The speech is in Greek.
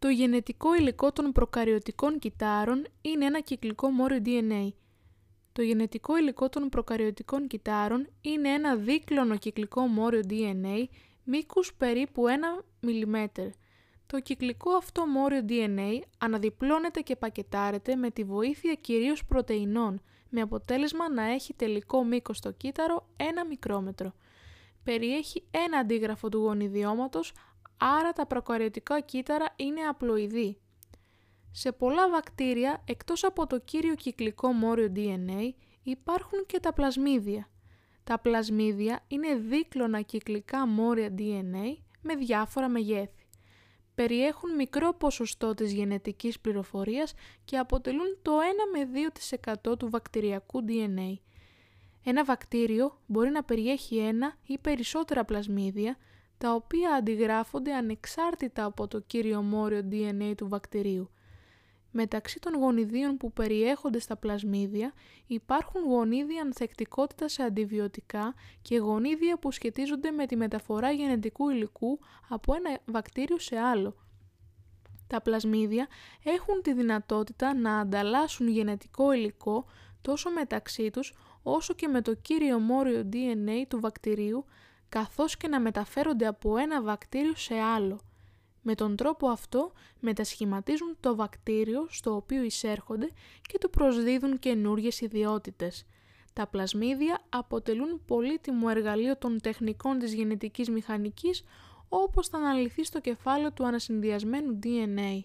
Το γενετικό υλικό των προκαριωτικών κυτάρων είναι ένα κυκλικό μόριο DNA. Το γενετικό υλικό των προκαριωτικών κυτάρων είναι ένα δίκλωνο κυκλικό μόριο DNA μήκους περίπου 1 mm. Το κυκλικό αυτό μόριο DNA αναδιπλώνεται και πακετάρεται με τη βοήθεια κυρίως πρωτεϊνών, με αποτέλεσμα να έχει τελικό μήκος στο κύτταρο 1 μικρόμετρο. Περιέχει ένα αντίγραφο του γονιδιώματος, άρα τα προκαριωτικά κύτταρα είναι απλοειδή. Σε πολλά βακτήρια, εκτός από το κύριο κυκλικό μόριο DNA, υπάρχουν και τα πλασμίδια. Τα πλασμίδια είναι δίκλωνα κυκλικά μόρια DNA με διάφορα μεγέθη. Περιέχουν μικρό ποσοστό της γενετικής πληροφορίας και αποτελούν το 1 με 2% του βακτηριακού DNA. Ένα βακτήριο μπορεί να περιέχει ένα ή περισσότερα πλασμίδια, τα οποία αντιγράφονται ανεξάρτητα από το κύριο μόριο DNA του βακτηρίου. Μεταξύ των γονιδίων που περιέχονται στα πλασμίδια υπάρχουν γονίδια ανθεκτικότητα σε αντιβιωτικά και γονίδια που σχετίζονται με τη μεταφορά γενετικού υλικού από ένα βακτήριο σε άλλο. Τα πλασμίδια έχουν τη δυνατότητα να ανταλλάσσουν γενετικό υλικό τόσο μεταξύ τους όσο και με το κύριο μόριο DNA του βακτηρίου καθώς και να μεταφέρονται από ένα βακτήριο σε άλλο. Με τον τρόπο αυτό μετασχηματίζουν το βακτήριο στο οποίο εισέρχονται και του προσδίδουν καινούργιες ιδιότητες. Τα πλασμίδια αποτελούν πολύτιμο εργαλείο των τεχνικών της γενετικής μηχανικής όπως θα αναλυθεί στο κεφάλαιο του ανασυνδυασμένου DNA.